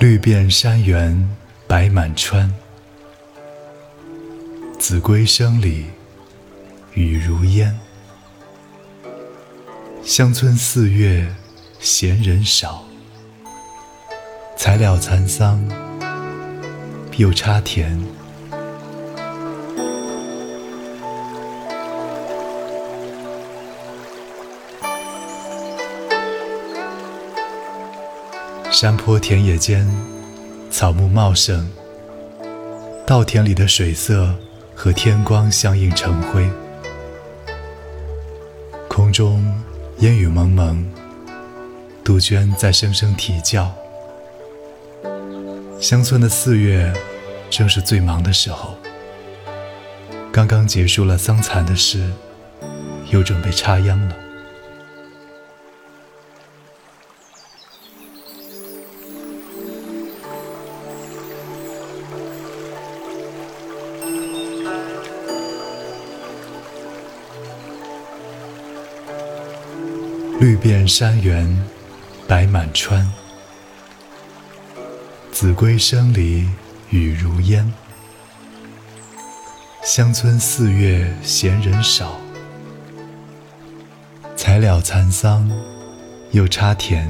绿遍山原白满川，子规声里雨如烟。乡村四月闲人少，才了蚕桑又插田。山坡田野间，草木茂盛，稻田里的水色和天光相映成辉。空中烟雨蒙蒙，杜鹃在声声啼叫。乡村的四月，正是最忙的时候。刚刚结束了桑蚕的事，又准备插秧了。绿遍山原，白满川。子规声里雨如烟。乡村四月闲人少，才了蚕桑又插田。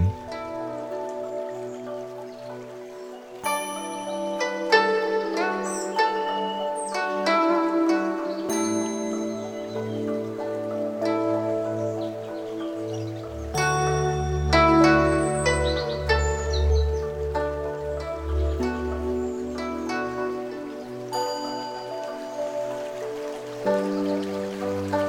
Música